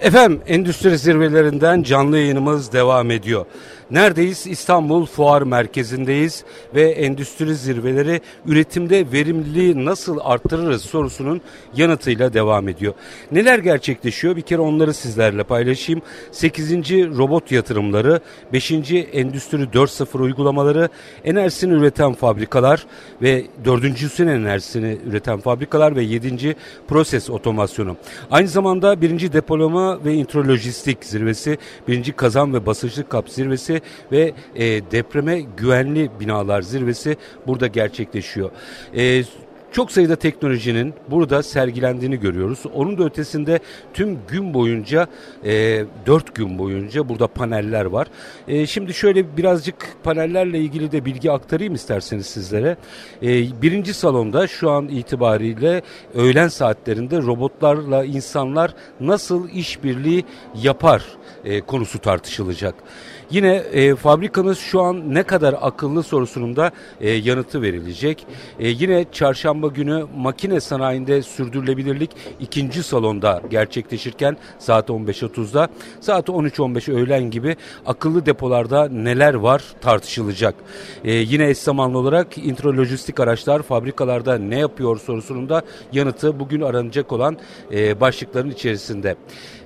Efendim endüstri zirvelerinden canlı yayınımız devam ediyor. Neredeyiz? İstanbul Fuar Merkezi'ndeyiz ve endüstri zirveleri üretimde verimliliği nasıl arttırırız sorusunun yanıtıyla devam ediyor. Neler gerçekleşiyor? Bir kere onları sizlerle paylaşayım. 8. robot yatırımları, 5. Endüstri 4.0 uygulamaları, enerjisini üreten fabrikalar ve 4.sünün enerjisini üreten fabrikalar ve 7. proses otomasyonu. Aynı zamanda 1. depolama ve introlojistik zirvesi, 1. kazan ve basınçlık kap zirvesi ve e, depreme güvenli binalar zirvesi burada gerçekleşiyor. E, çok sayıda teknolojinin burada sergilendiğini görüyoruz. Onun da ötesinde tüm gün boyunca, e, 4 gün boyunca burada paneller var. E, şimdi şöyle birazcık panellerle ilgili de bilgi aktarayım isterseniz sizlere. E, birinci salonda şu an itibariyle öğlen saatlerinde robotlarla insanlar nasıl işbirliği yapar e, konusu tartışılacak. Yine e, fabrikanız şu an ne kadar akıllı sorusunun da e, yanıtı verilecek. E, yine çarşamba günü makine sanayinde sürdürülebilirlik ikinci salonda gerçekleşirken saat 15.30'da saat 13.15 öğlen gibi akıllı depolarda neler var tartışılacak. E, yine eş zamanlı olarak introlojistik araçlar fabrikalarda ne yapıyor sorusunun da yanıtı bugün aranacak olan e, başlıkların içerisinde.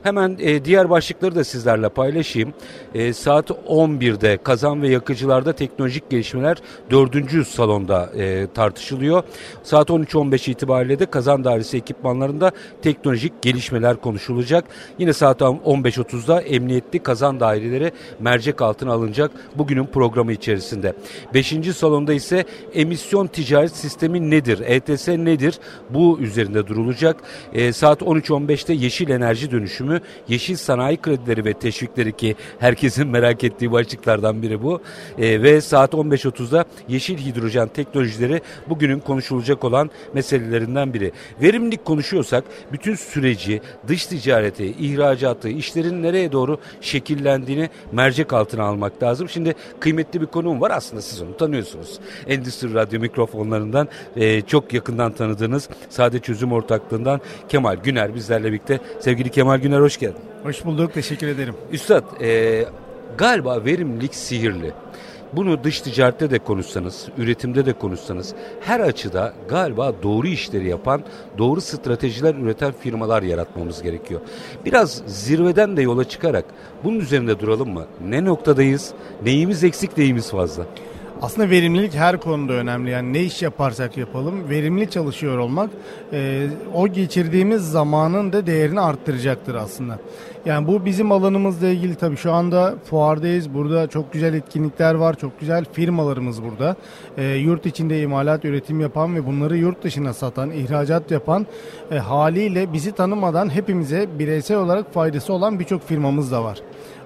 Hemen e, diğer başlıkları da sizlerle paylaşayım. E, saat 11'de kazan ve yakıcılarda teknolojik gelişmeler 4. salonda e, tartışılıyor. Saat 13.15 itibariyle de kazan dairesi ekipmanlarında teknolojik gelişmeler konuşulacak. Yine saat 15.30'da emniyetli kazan daireleri mercek altına alınacak bugünün programı içerisinde. 5. salonda ise emisyon ticaret sistemi nedir? ETS nedir? Bu üzerinde durulacak. E, saat 13.15'te yeşil enerji dönüşümü, yeşil sanayi kredileri ve teşvikleri ki herkesin merak ettiği başlıklardan biri bu. E, ve saat 15.30'da yeşil hidrojen teknolojileri bugünün konuşulacak olan meselelerinden biri. Verimlilik konuşuyorsak bütün süreci, dış ticareti, ihracatı, işlerin nereye doğru şekillendiğini mercek altına almak lazım. Şimdi kıymetli bir konuğum var aslında siz onu tanıyorsunuz. Endüstri Radyo mikrofonlarından e, çok yakından tanıdığınız Sade Çözüm Ortaklığından Kemal Güner bizlerle birlikte. Sevgili Kemal Güner hoş geldin. Hoş bulduk, teşekkür ederim. Üstad, e, galiba verimlilik sihirli. Bunu dış ticarette de konuşsanız, üretimde de konuşsanız her açıda galiba doğru işleri yapan, doğru stratejiler üreten firmalar yaratmamız gerekiyor. Biraz zirveden de yola çıkarak bunun üzerinde duralım mı? Ne noktadayız? Neyimiz eksik, neyimiz fazla? Aslında verimlilik her konuda önemli. Yani ne iş yaparsak yapalım verimli çalışıyor olmak e, o geçirdiğimiz zamanın da değerini arttıracaktır aslında. Yani bu bizim alanımızla ilgili tabii şu anda fuardayız. Burada çok güzel etkinlikler var. Çok güzel firmalarımız burada. E, yurt içinde imalat, üretim yapan ve bunları yurt dışına satan, ihracat yapan e, haliyle bizi tanımadan hepimize bireysel olarak faydası olan birçok firmamız da var.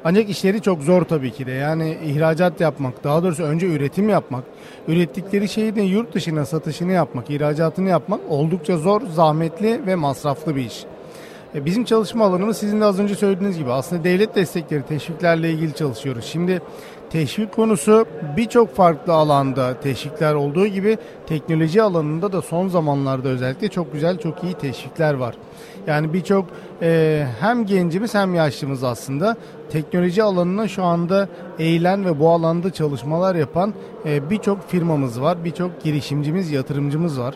Ancak işleri çok zor tabii ki de. Yani ihracat yapmak, daha doğrusu önce üretim yapmak, ürettikleri şeyi de yurt dışına satışını yapmak, ihracatını yapmak oldukça zor, zahmetli ve masraflı bir iş. E, bizim çalışma alanımız sizin de az önce söylediğiniz gibi aslında devlet destekleri, teşviklerle ilgili çalışıyoruz. Şimdi teşvik konusu birçok farklı alanda teşvikler olduğu gibi teknoloji alanında da son zamanlarda özellikle çok güzel, çok iyi teşvikler var. Yani birçok e, hem gencimiz hem yaşlımız aslında teknoloji alanına şu anda eğilen ve bu alanda çalışmalar yapan e, birçok firmamız var, birçok girişimcimiz, yatırımcımız var.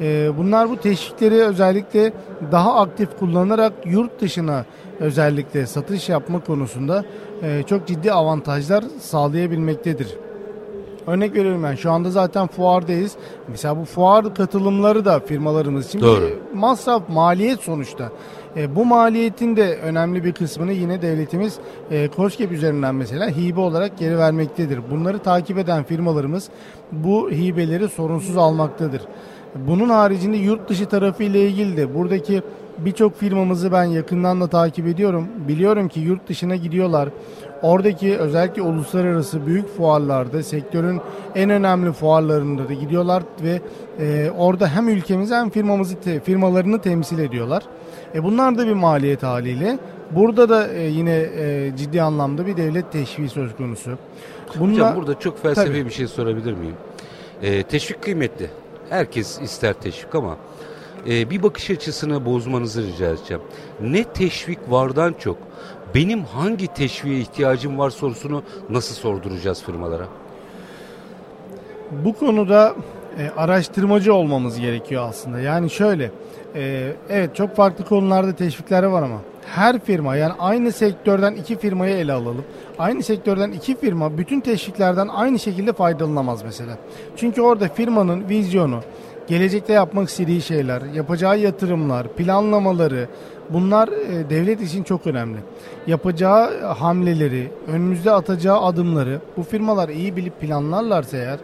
E, bunlar bu teşvikleri özellikle daha aktif kullanarak yurt dışına özellikle satış yapma konusunda e, çok ciddi avantajlar sağlayabilmektedir. Örnek veriyorum ben şu anda zaten fuardayız. Mesela bu fuar katılımları da firmalarımız için Doğru. masraf, maliyet sonuçta. E, bu maliyetin de önemli bir kısmını yine devletimiz e, COSGAP üzerinden mesela hibe olarak geri vermektedir. Bunları takip eden firmalarımız bu hibeleri sorunsuz almaktadır. Bunun haricinde yurt dışı tarafı ile ilgili de buradaki birçok firmamızı ben yakından da takip ediyorum. Biliyorum ki yurt dışına gidiyorlar. Oradaki özellikle uluslararası büyük fuarlarda sektörün en önemli fuarlarında da gidiyorlar ve e, orada hem ülkemizi hem firmamızı te, firmalarını temsil ediyorlar. E, bunlar da bir maliyet haliyle. Burada da e, yine e, ciddi anlamda bir devlet teşviği söz konusu. Bununla, Hocam burada çok felsefi tabii. bir şey sorabilir miyim? E, teşvik kıymetli. Herkes ister teşvik ama e, bir bakış açısını bozmanızı rica edeceğim. Ne teşvik vardan çok benim hangi teşviğe ihtiyacım var sorusunu nasıl sorduracağız firmalara? Bu konuda e, araştırmacı olmamız gerekiyor aslında. Yani şöyle, e, evet çok farklı konularda teşvikler var ama her firma yani aynı sektörden iki firmayı ele alalım. Aynı sektörden iki firma bütün teşviklerden aynı şekilde faydalanamaz mesela. Çünkü orada firmanın vizyonu, gelecekte yapmak istediği şeyler, yapacağı yatırımlar, planlamaları bunlar e, devlet için çok önemli. Yapacağı hamleleri, önümüzde atacağı adımları bu firmalar iyi bilip planlarlarsa eğer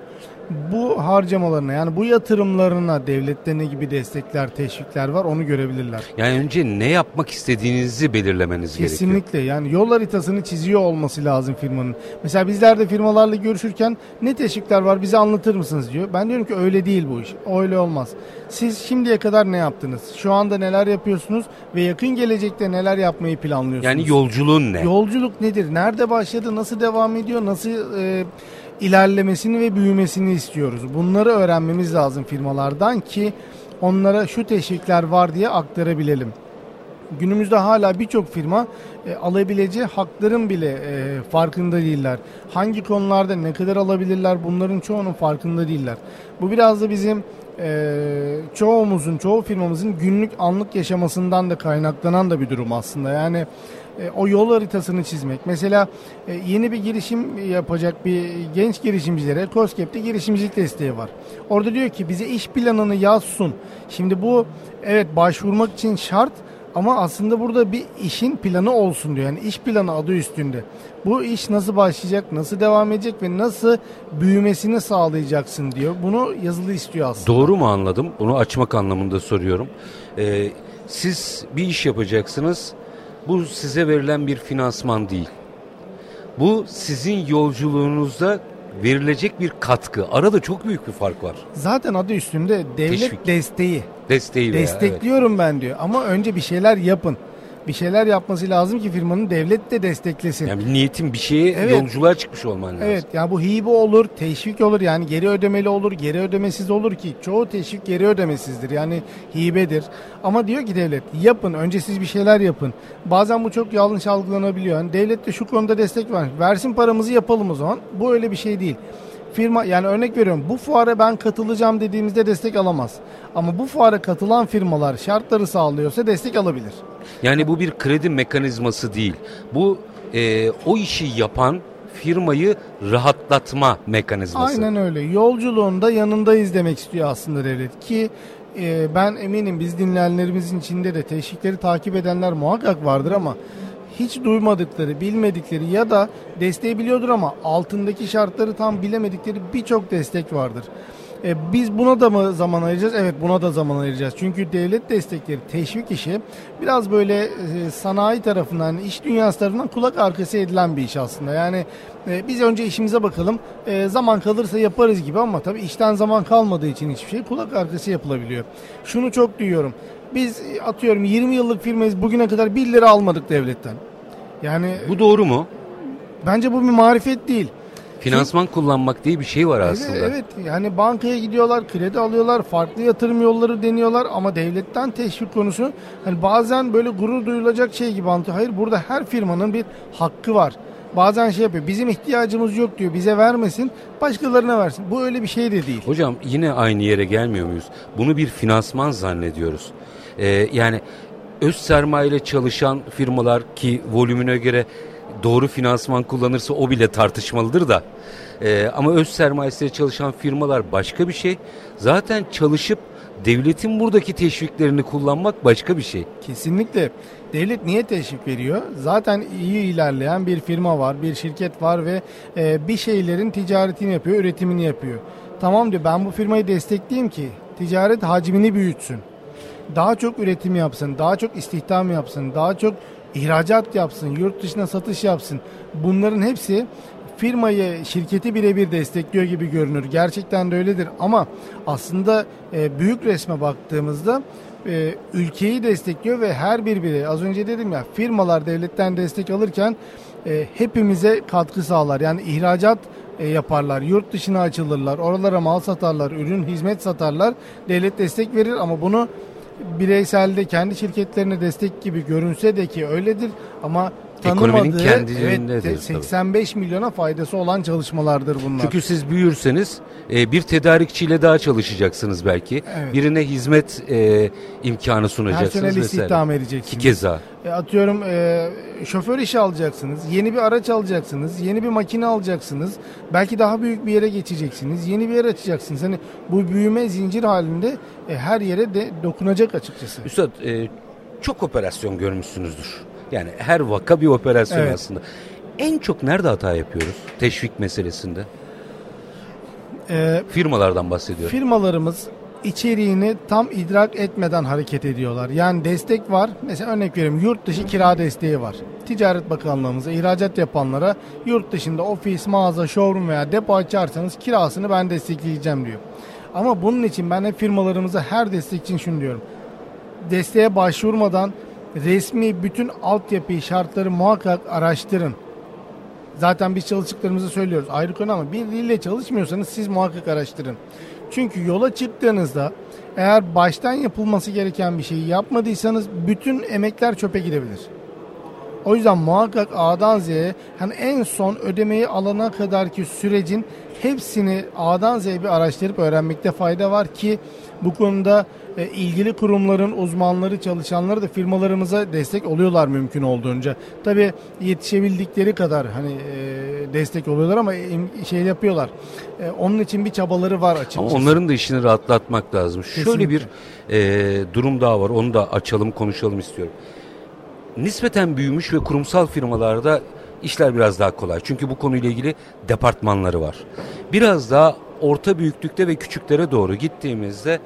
bu harcamalarına yani bu yatırımlarına devlette ne gibi destekler, teşvikler var onu görebilirler. Yani önce ne yapmak istediğinizi belirlemeniz gerekiyor. Kesinlikle yani yol haritasını çiziyor olması lazım firmanın. Mesela bizler de firmalarla görüşürken ne teşvikler var bize anlatır mısınız diyor. Ben diyorum ki öyle değil bu iş. Öyle olmaz. Siz şimdiye kadar ne yaptınız? Şu anda neler yapıyorsunuz ve yakın gelecekte neler yapmayı planlıyorsunuz? Yani yolculuğun ne? Yolculuk nedir? Nerede başladı? Nasıl devam ediyor? Nasıl e, ilerlemesini ve büyümesini istiyoruz. Bunları öğrenmemiz lazım firmalardan ki onlara şu teşvikler var diye aktarabilelim. Günümüzde hala birçok firma e, alabileceği hakların bile e, farkında değiller. Hangi konularda ne kadar alabilirler bunların çoğunun farkında değiller. Bu biraz da bizim e, çoğumuzun, çoğu firmamızın günlük anlık yaşamasından da kaynaklanan da bir durum aslında. Yani e, o yol haritasını çizmek. Mesela e, yeni bir girişim yapacak bir genç girişimcilere COSGAP'te girişimcilik desteği var. Orada diyor ki bize iş planını yaz sun. Şimdi bu evet başvurmak için şart ama aslında burada bir işin planı olsun diyor. Yani iş planı adı üstünde. Bu iş nasıl başlayacak, nasıl devam edecek ve nasıl büyümesini sağlayacaksın diyor. Bunu yazılı istiyor aslında. Doğru mu anladım? Bunu açmak anlamında soruyorum. Ee, siz bir iş yapacaksınız. Bu size verilen bir finansman değil. Bu sizin yolculuğunuzda verilecek bir katkı. Arada çok büyük bir fark var. Zaten adı üstünde devlet Teşvik. desteği. Desteği veya, Destekliyorum ben diyor. Ama önce bir şeyler yapın. Bir şeyler yapması lazım ki firmanın devlet de desteklesin. Yani niyetin bir şeye Evet. yolculuğa çıkmış olman lazım. Evet ya bu hibe olur, teşvik olur yani geri ödemeli olur, geri ödemesiz olur ki çoğu teşvik geri ödemesizdir yani hibedir. Ama diyor ki devlet yapın önce siz bir şeyler yapın. Bazen bu çok yanlış algılanabiliyor. Yani devlet de şu konuda destek var. Versin paramızı yapalım o zaman. Bu öyle bir şey değil. Firma yani örnek veriyorum bu fuara ben katılacağım dediğimizde destek alamaz. Ama bu fuara katılan firmalar şartları sağlıyorsa destek alabilir. Yani bu bir kredi mekanizması değil. Bu e, o işi yapan firmayı rahatlatma mekanizması. Aynen öyle. Yolculuğunda yanındayız demek istiyor aslında devlet ki e, ben eminim biz dinleyenlerimizin içinde de teşvikleri takip edenler muhakkak vardır ama hiç duymadıkları, bilmedikleri ya da desteği biliyordur ama altındaki şartları tam bilemedikleri birçok destek vardır. E, biz buna da mı zaman ayıracağız? Evet buna da zaman ayıracağız. Çünkü devlet destekleri, teşvik işi biraz böyle e, sanayi tarafından, iş dünyası tarafından kulak arkası edilen bir iş aslında. Yani e, biz önce işimize bakalım, e, zaman kalırsa yaparız gibi ama tabii işten zaman kalmadığı için hiçbir şey kulak arkası yapılabiliyor. Şunu çok duyuyorum. Biz atıyorum 20 yıllık firmayız bugüne kadar 1 lira almadık devletten. Yani Bu doğru mu? bence bu bir marifet değil. Finansman kullanmak diye bir şey var aslında. Evet, evet yani bankaya gidiyorlar, kredi alıyorlar, farklı yatırım yolları deniyorlar ama devletten teşvik konusu hani bazen böyle gurur duyulacak şey gibi anlatıyor. Hayır burada her firmanın bir hakkı var. Bazen şey yapıyor. Bizim ihtiyacımız yok diyor. Bize vermesin, başkalarına versin. Bu öyle bir şey de değil. Hocam yine aynı yere gelmiyor muyuz? Bunu bir finansman zannediyoruz. Ee, yani öz sermaye çalışan firmalar ki volümüne göre doğru finansman kullanırsa o bile tartışmalıdır da. Ee, ama öz sermayesiyle çalışan firmalar başka bir şey. Zaten çalışıp devletin buradaki teşviklerini kullanmak başka bir şey. Kesinlikle. Devlet niye teşvik veriyor? Zaten iyi ilerleyen bir firma var, bir şirket var ve e, bir şeylerin ticaretini yapıyor, üretimini yapıyor. Tamam diyor ben bu firmayı destekleyeyim ki ticaret hacmini büyütsün. Daha çok üretim yapsın, daha çok istihdam yapsın, daha çok ihracat yapsın, yurt dışına satış yapsın. Bunların hepsi firmayı, şirketi birebir destekliyor gibi görünür. Gerçekten de öyledir ama aslında e, büyük resme baktığımızda e, ülkeyi destekliyor ve her bir birey az önce dedim ya firmalar devletten destek alırken e, hepimize katkı sağlar. Yani ihracat yaparlar, yurt dışına açılırlar, oralara mal satarlar, ürün hizmet satarlar. Devlet destek verir ama bunu bireyselde kendi şirketlerine destek gibi görünse de ki öyledir ama Ekonominin tanımadığı kendiliğindedir evet, tabii. 85 milyona faydası olan çalışmalardır bunlar. Çünkü siz büyürseniz e, bir tedarikçiyle daha çalışacaksınız belki. Evet. Birine hizmet e, imkanı sunacaksınız personel istihdam Ki edeceksiniz. keza. E, atıyorum e, şoför işi alacaksınız, yeni bir araç alacaksınız, yeni bir makine alacaksınız, belki daha büyük bir yere geçeceksiniz, yeni bir yer açacaksınız. Hani bu büyüme zincir halinde e, her yere de dokunacak açıkçası. Üstad e, çok operasyon görmüşsünüzdür. Yani her vaka bir operasyon Evet. aslında. En çok nerede hata yapıyoruz? Teşvik meselesinde. E, Firmalardan bahsediyorum. firmalarımız içeriğini tam idrak etmeden hareket ediyorlar. Yani destek var. Mesela örnek veriyorum yurt dışı kira desteği var. Ticaret Bakanlığımıza ihracat yapanlara yurt dışında ofis, mağaza, showroom veya depo açarsanız kirasını ben destekleyeceğim diyor. Ama bunun için ben hep firmalarımıza her destek için şunu diyorum. Desteğe başvurmadan resmi bütün altyapıyı, şartları muhakkak araştırın. Zaten biz çalıştıklarımızı söylüyoruz. Ayrı konu ama birbiriyle çalışmıyorsanız siz muhakkak araştırın. Çünkü yola çıktığınızda eğer baştan yapılması gereken bir şeyi yapmadıysanız bütün emekler çöpe gidebilir. O yüzden muhakkak A'dan Z'ye hani en son ödemeyi alana kadarki sürecin hepsini A'dan Z'ye bir araştırıp öğrenmekte fayda var ki bu konuda e, ilgili kurumların uzmanları, çalışanları da firmalarımıza destek oluyorlar mümkün olduğunca. Tabii yetişebildikleri kadar hani e, destek oluyorlar ama şey yapıyorlar. E, onun için bir çabaları var Ama açıkçası. onların da işini rahatlatmak lazım. Şöyle Kesinlikle. bir e, durum daha var. Onu da açalım, konuşalım istiyorum. Nispeten büyümüş ve kurumsal firmalarda işler biraz daha kolay. Çünkü bu konuyla ilgili departmanları var. Biraz daha orta büyüklükte ve küçüklere doğru gittiğimizde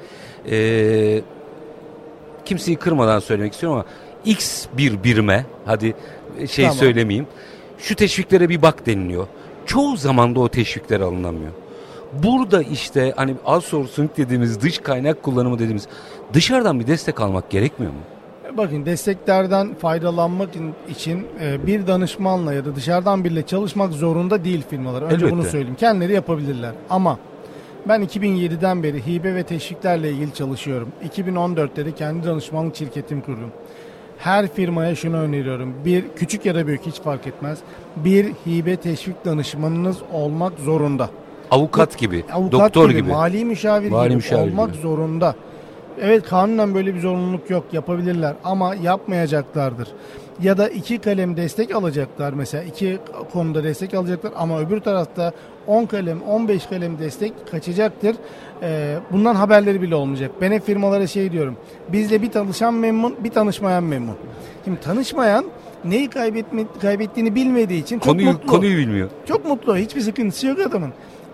e, kimseyi kırmadan söylemek istiyorum ama X bir birime hadi şey Tamam. söylemeyeyim. Şu teşviklere bir bak deniliyor. Çoğu zaman da o teşvikler alınamıyor. Burada işte hani outsourcing dediğimiz dış kaynak kullanımı dediğimiz dışarıdan bir destek almak gerekmiyor mu? Bakın desteklerden faydalanmak için e, bir danışmanla ya da dışarıdan biriyle çalışmak zorunda değil firmalar. Önce Elbette. bunu söyleyeyim. Kendileri yapabilirler. Ama ben 2007'den beri hibe ve teşviklerle ilgili çalışıyorum. 2014'te de kendi danışmanlık şirketimi kurdum. Her firmaya şunu öneriyorum. Bir küçük ya da büyük hiç fark etmez. Bir hibe teşvik danışmanınız olmak zorunda. Avukat gibi, Avukat doktor gibi, gibi. mali müşavir Mali gibi müşavir olmak gibi. zorunda. Evet kanunen böyle bir zorunluluk yok yapabilirler ama yapmayacaklardır. Ya da iki kalem destek alacaklar mesela iki konuda destek alacaklar ama öbür tarafta 10 kalem 15 kalem destek kaçacaktır. Ee, bundan haberleri bile olmayacak. Ben hep firmalara şey diyorum. Bizle bir tanışan memnun bir tanışmayan memnun. Şimdi tanışmayan neyi kaybetme, kaybettiğini bilmediği için çok Konuyu, mutlu. konuyu bilmiyor. Çok mutlu. Hiçbir sıkıntısı yok adamın.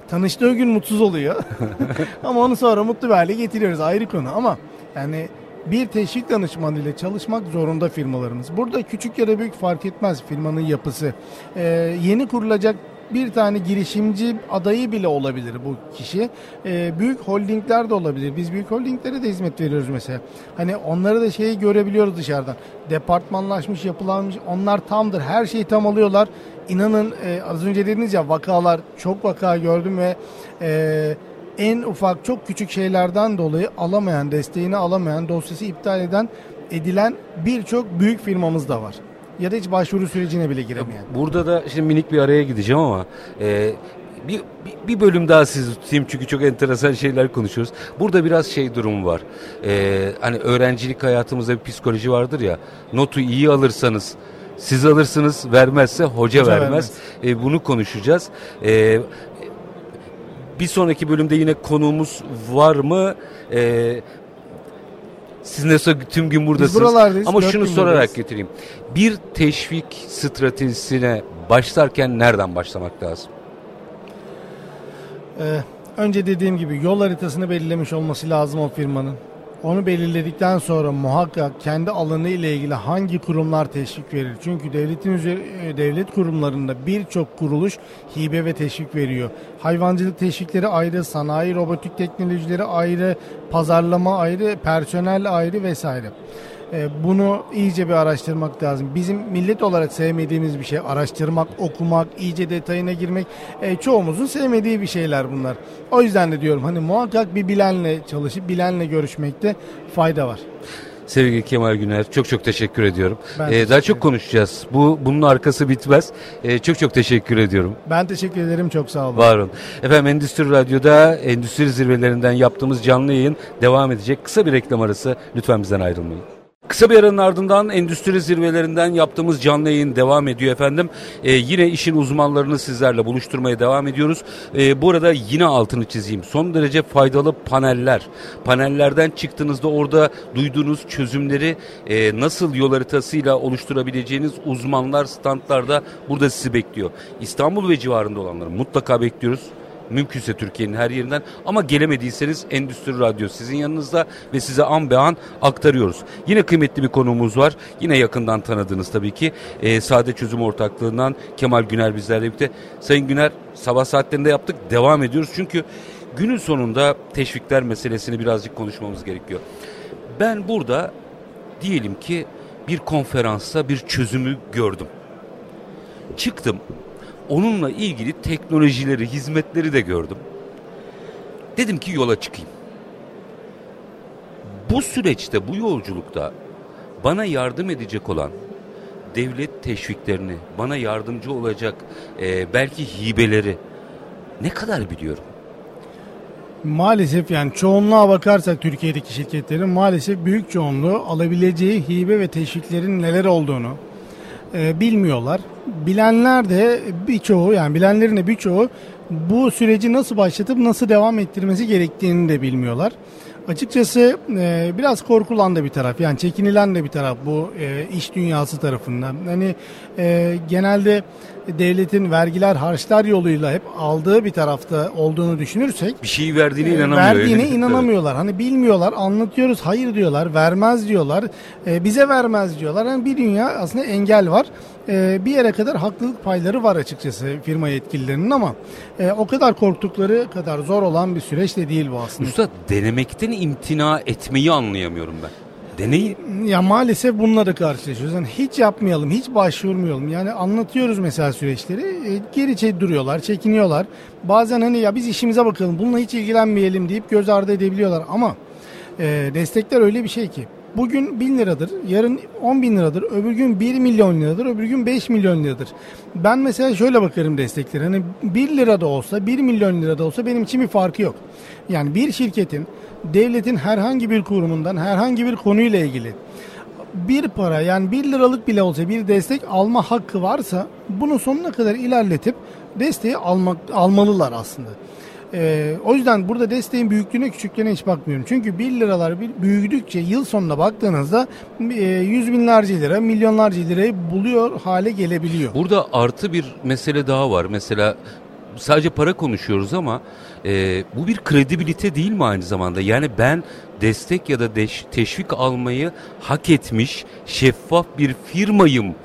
Tanıştığı gün mutsuz oluyor. ama onu sonra mutlu bir hale getiriyoruz. Ayrı konu ama yani bir teşvik danışmanı ile çalışmak zorunda firmalarımız. Burada küçük ya da büyük fark etmez firmanın yapısı. Ee, yeni kurulacak bir tane girişimci adayı bile olabilir bu kişi. Ee, büyük holdingler de olabilir. Biz büyük holdinglere de hizmet veriyoruz mesela. Hani onları da şeyi görebiliyoruz dışarıdan. Departmanlaşmış, yapılanmış. Onlar tamdır. Her şeyi tam alıyorlar. İnanın e, az önce dediniz ya vakalar çok vaka gördüm ve e, en ufak çok küçük şeylerden dolayı alamayan, desteğini alamayan, dosyası iptal eden, edilen birçok büyük firmamız da var. Ya da hiç başvuru sürecine bile giremeyen. Burada da şimdi minik bir araya gideceğim ama e, bir, bir- bölüm daha sizi tutayım çünkü çok enteresan şeyler konuşuyoruz. Burada biraz şey durum var. E, hani öğrencilik hayatımızda bir psikoloji vardır ya. Notu iyi alırsanız siz alırsınız, vermezse hoca, Hoca vermez. vermez. E, bunu konuşacağız. E, bir sonraki bölümde yine konuğumuz var mı? E, siz nasıl tüm gün buradasınız. buralardayız, Ama şunu sorarak buradayız. getireyim. Bir teşvik stratejisine başlarken nereden başlamak lazım? Ee, önce dediğim gibi yol haritasını belirlemiş olması lazım o firmanın. Onu belirledikten sonra muhakkak kendi alanı ile ilgili hangi kurumlar teşvik verir? Çünkü devletin e, devlet kurumlarında birçok kuruluş hibe ve teşvik veriyor. Hayvancılık teşvikleri ayrı, sanayi robotik teknolojileri ayrı, pazarlama ayrı, personel ayrı vesaire. E, bunu iyice bir araştırmak lazım. Bizim millet olarak sevmediğimiz bir şey araştırmak, okumak, iyice detayına girmek. E, çoğumuzun sevmediği bir şeyler bunlar. O yüzden de diyorum hani muhakkak bir bilenle çalışıp bilenle görüşmekte fayda var. Sevgili Kemal Güner çok çok teşekkür ediyorum. Ben Ee, teşekkür daha çok konuşacağız. Bu bunun arkası bitmez. Ee, çok çok teşekkür ediyorum. Ben teşekkür ederim. Çok sağ olun. Var olun. Efendim Endüstri Radyo'da endüstri zirvelerinden yaptığımız canlı yayın devam edecek. Kısa bir reklam arası. Lütfen bizden ayrılmayın. Kısa bir aranın ardından endüstri zirvelerinden yaptığımız canlı yayın devam ediyor efendim. Ee, yine işin uzmanlarını sizlerle buluşturmaya devam ediyoruz. Ee, bu arada yine altını çizeyim. Son derece faydalı paneller. Panellerden çıktığınızda orada duyduğunuz çözümleri e, nasıl yol haritasıyla oluşturabileceğiniz uzmanlar standlarda burada sizi bekliyor. İstanbul ve civarında olanları mutlaka bekliyoruz. Mümkünse Türkiye'nin her yerinden ama gelemediyseniz Endüstri Radyo sizin yanınızda ve size an be an aktarıyoruz. Yine kıymetli bir konuğumuz var. Yine yakından tanıdığınız tabii ki e, Sade Çözüm Ortaklığı'ndan Kemal Güner bizlerle birlikte. Sayın Güner sabah saatlerinde yaptık devam ediyoruz çünkü günün sonunda teşvikler meselesini birazcık konuşmamız gerekiyor. Ben burada diyelim ki bir konferansta bir çözümü gördüm. Çıktım onunla ilgili teknolojileri, hizmetleri de gördüm. Dedim ki yola çıkayım. Bu süreçte, bu yolculukta bana yardım edecek olan devlet teşviklerini, bana yardımcı olacak e, belki hibeleri ne kadar biliyorum? Maalesef yani çoğunluğa bakarsak Türkiye'deki şirketlerin maalesef büyük çoğunluğu alabileceği hibe ve teşviklerin neler olduğunu e, bilmiyorlar. Bilenler de birçoğu yani bilenlerin de birçoğu bu süreci nasıl başlatıp nasıl devam ettirmesi gerektiğini de bilmiyorlar. Açıkçası e, biraz korkulan da bir taraf yani çekinilen de bir taraf bu e, iş dünyası tarafından. Hani e, genelde devletin vergiler harçlar yoluyla hep aldığı bir tarafta olduğunu düşünürsek Bir şeyi verdiğine e, inanamıyor. Verdiğine mi? inanamıyorlar. Hani bilmiyorlar, anlatıyoruz, hayır diyorlar, vermez diyorlar, e, bize vermez diyorlar. Yani bir dünya aslında engel var. E, bir yere kadar haklılık payları var açıkçası firma yetkililerinin ama o kadar korktukları kadar zor olan bir süreç de değil bu aslında. Üstad denemekten imtina etmeyi anlayamıyorum ben. Deneyin. Ya maalesef bununla da karşılaşıyoruz. Yani hiç yapmayalım, hiç başvurmayalım. Yani anlatıyoruz mesela süreçleri. e, geri çe- duruyorlar, çekiniyorlar. Bazen hani ya biz işimize bakalım, bununla hiç ilgilenmeyelim deyip göz ardı edebiliyorlar. Ama e, destekler öyle bir şey ki. Bugün 1000 liradır, yarın 10 bin liradır, öbür gün 1 milyon liradır, öbür gün 5 milyon liradır. Ben mesela şöyle bakarım desteklere. Hani 1 lira da olsa, 1 milyon lira da olsa benim için bir farkı yok. Yani bir şirketin, devletin herhangi bir kurumundan herhangi bir konuyla ilgili bir para yani 1 liralık bile olsa bir destek alma hakkı varsa bunu sonuna kadar ilerletip desteği almak almalılar aslında. Ee, o yüzden burada desteğin büyüklüğüne küçüklüğüne hiç bakmıyorum. Çünkü 1 liralar bir büyüdükçe yıl sonuna baktığınızda e, yüz binlerce lira, milyonlarca lirayı buluyor hale gelebiliyor. Burada artı bir mesele daha var. Mesela sadece para konuşuyoruz ama e, bu bir kredibilite değil mi aynı zamanda? Yani ben destek ya da deş- teşvik almayı hak etmiş şeffaf bir firmayım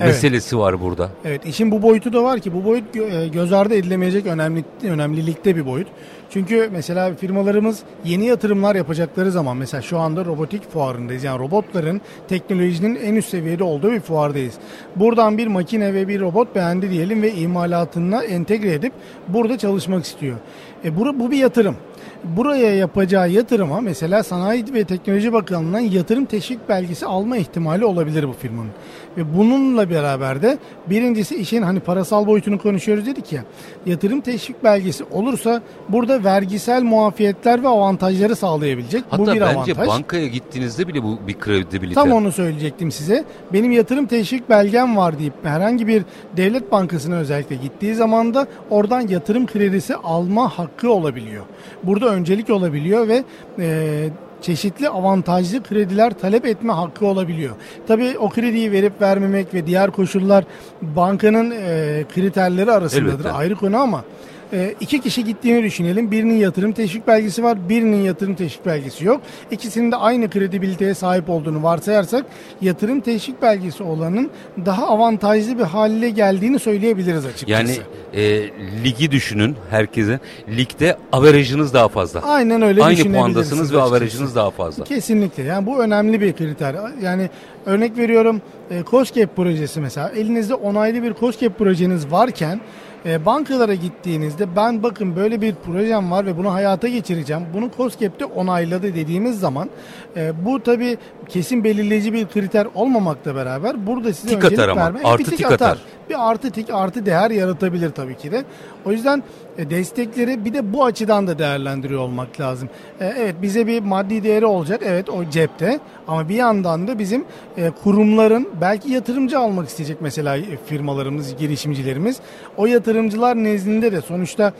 Evet. meselesi var burada. Evet işin bu boyutu da var ki bu boyut e, göz ardı edilemeyecek önemli önemlilikte bir boyut. Çünkü mesela firmalarımız yeni yatırımlar yapacakları zaman mesela şu anda robotik fuarındayız. Yani robotların teknolojinin en üst seviyede olduğu bir fuardayız. Buradan bir makine ve bir robot beğendi diyelim ve imalatına entegre edip burada çalışmak istiyor. E bu, bu bir yatırım. Buraya yapacağı yatırıma mesela Sanayi ve Teknoloji Bakanlığı'ndan yatırım teşvik belgesi alma ihtimali olabilir bu firmanın. Ve bununla beraber de birincisi işin hani parasal boyutunu konuşuyoruz dedik ya. Yatırım teşvik belgesi olursa burada vergisel muafiyetler ve avantajları sağlayabilecek. Hatta bu bir bence avantaj. bankaya gittiğinizde bile bu bir kredibilite. Tam onu söyleyecektim size. Benim yatırım teşvik belgem var deyip herhangi bir devlet bankasına özellikle gittiği zaman da oradan yatırım kredisi alma hakkı olabiliyor. Burada öncelik olabiliyor ve e, çeşitli avantajlı krediler talep etme hakkı olabiliyor. Tabii o krediyi verip vermemek ve diğer koşullar bankanın e, kriterleri arasındadır. Elbette. Ayrı konu ama e, iki kişi gittiğini düşünelim. Birinin yatırım teşvik belgesi var, birinin yatırım teşvik belgesi yok. İkisinin de aynı kredibiliteye sahip olduğunu varsayarsak yatırım teşvik belgesi olanın daha avantajlı bir hale geldiğini söyleyebiliriz açıkçası. Yani e, ligi düşünün herkese. Ligde averajınız daha fazla. Aynen öyle Aynı puandasınız ve averajınız daha fazla. Kesinlikle. Yani bu önemli bir kriter. Yani örnek veriyorum e, COSGAP projesi mesela. Elinizde onaylı bir COSGAP projeniz varken e, bankalara gittiğinizde ben bakın böyle bir projem var ve bunu hayata geçireceğim. Bunu COSGAP'te onayladı dediğimiz zaman e, bu tabi kesin belirleyici bir kriter olmamakla beraber burada size Tik atar ama, verme- artı bir tik tik atar. atar. Bir artı tik artı değer yaratabilir tabii ki de. O yüzden e, destekleri bir de bu açıdan da değerlendiriyor olmak lazım. E, Evet bize bir maddi değeri olacak. Evet o cepte. Ama bir yandan da bizim e, kurumların belki yatırımcı almak isteyecek mesela firmalarımız, girişimcilerimiz. O yatırımcılar nezdinde de sonuçta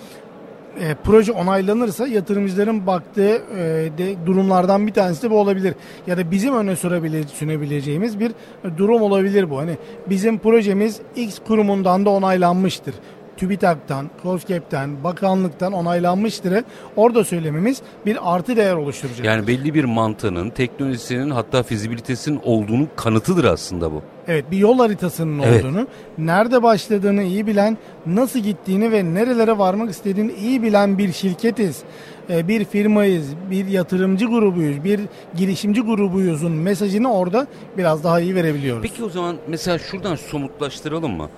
e, proje onaylanırsa yatırımcıların baktığı e, de durumlardan bir tanesi de bu olabilir. Ya da bizim öne sürabile, sünebileceğimiz bir durum olabilir bu. Hani bizim projemiz X kurumundan da onaylanmıştır. TÜBİTAK'tan, KOSGEB'den, bakanlıktan onaylanmıştır. Orada söylememiz bir artı değer oluşturacak. Yani belli bir mantığının, teknolojisinin hatta fizibilitesinin olduğunu kanıtıdır aslında bu. Evet bir yol haritasının Evet. olduğunu, nerede başladığını iyi bilen, nasıl gittiğini ve nerelere varmak istediğini iyi bilen bir şirketiz. Ee, Bir firmayız, bir yatırımcı grubuyuz, bir girişimci grubuyuzun mesajını orada biraz daha iyi verebiliyoruz. Peki o zaman mesela şuradan somutlaştıralım mı?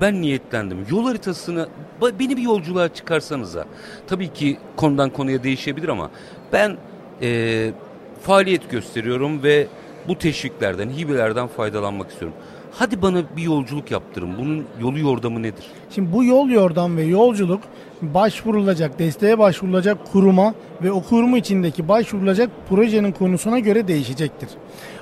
Ben niyetlendim. Yol haritasını beni bir yolculuğa çıkarsanıza. Tabii ki konudan konuya değişebilir ama ben eee, faaliyet gösteriyorum ve bu teşviklerden, hibelerden faydalanmak istiyorum. Hadi bana bir yolculuk yaptırın. Bunun yolu yordamı nedir? Şimdi bu yol yordam ve yolculuk başvurulacak, desteğe başvurulacak kuruma ve o kurumu içindeki başvurulacak projenin konusuna göre değişecektir.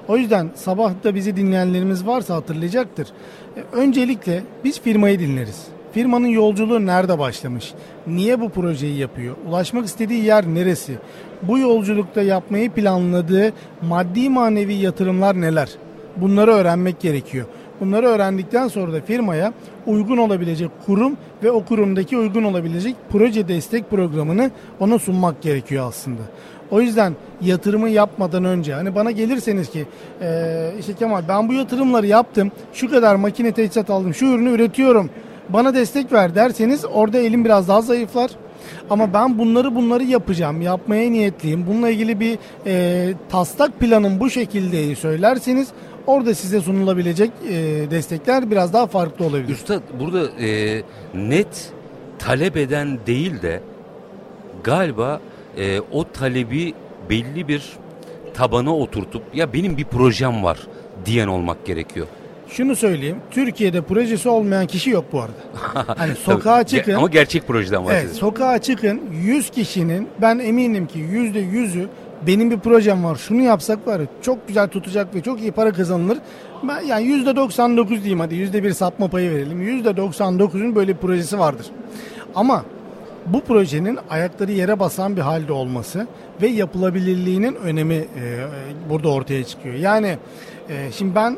O yüzden sabah da bizi dinleyenlerimiz varsa hatırlayacaktır. E, Öncelikle biz firmayı dinleriz. Firmanın yolculuğu nerede başlamış? Niye bu projeyi yapıyor? Ulaşmak istediği yer neresi? Bu yolculukta yapmayı planladığı maddi manevi yatırımlar neler? Bunları öğrenmek gerekiyor. Bunları öğrendikten sonra da firmaya uygun olabilecek kurum ve o kurumdaki uygun olabilecek proje destek programını ona sunmak gerekiyor aslında. O yüzden yatırımı yapmadan önce hani bana gelirseniz ki eee işte Kemal ben bu yatırımları yaptım şu kadar makine teçhizat aldım şu ürünü üretiyorum bana destek ver derseniz orada elim biraz daha zayıflar. Ama ben bunları bunları yapacağım, yapmaya niyetliyim. Bununla ilgili bir e, taslak planım bu şekilde söylerseniz orada size sunulabilecek e, destekler biraz daha farklı olabilir. Üstad burada eee, net talep eden değil de galiba eee, o talebi belli bir tabana oturtup ya benim bir projem var diyen olmak gerekiyor. Şunu söyleyeyim, Türkiye'de projesi olmayan kişi yok bu arada. Hani sokağa çıkın. Ama gerçek projeden Evet, bahsediyoruz. sokağa çıkın 100 kişinin ben eminim ki yüzde yüzü benim bir projem var şunu yapsak var çok güzel tutacak ve çok iyi para kazanılır. Ben yani yüzde 99 diyeyim hadi yüzde bir sapma payı verelim. Yüzde 99'un böyle bir projesi vardır. Ama bu projenin ayakları yere basan bir halde olması ve yapılabilirliğinin önemi e, e, burada ortaya çıkıyor. Yani e, şimdi ben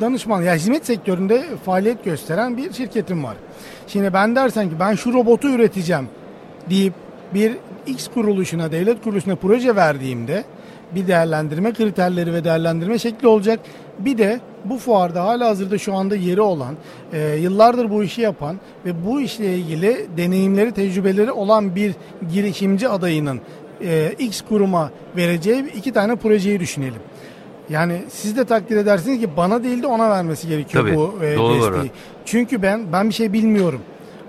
danışman ya hizmet sektöründe faaliyet gösteren bir şirketim var. Şimdi ben dersen ki ben şu robotu üreteceğim deyip bir X kuruluşuna, devlet kuruluşuna proje verdiğimde bir değerlendirme kriterleri ve değerlendirme şekli olacak. Bir de bu fuarda hala hazırda şu anda yeri olan, e, yıllardır bu işi yapan ve bu işle ilgili deneyimleri, tecrübeleri olan bir girişimci adayının e, X kuruma vereceği iki tane projeyi düşünelim. Yani siz de takdir edersiniz ki bana değil de ona vermesi gerekiyor Tabii, bu e, desteği. olarak. Çünkü ben ben bir şey bilmiyorum.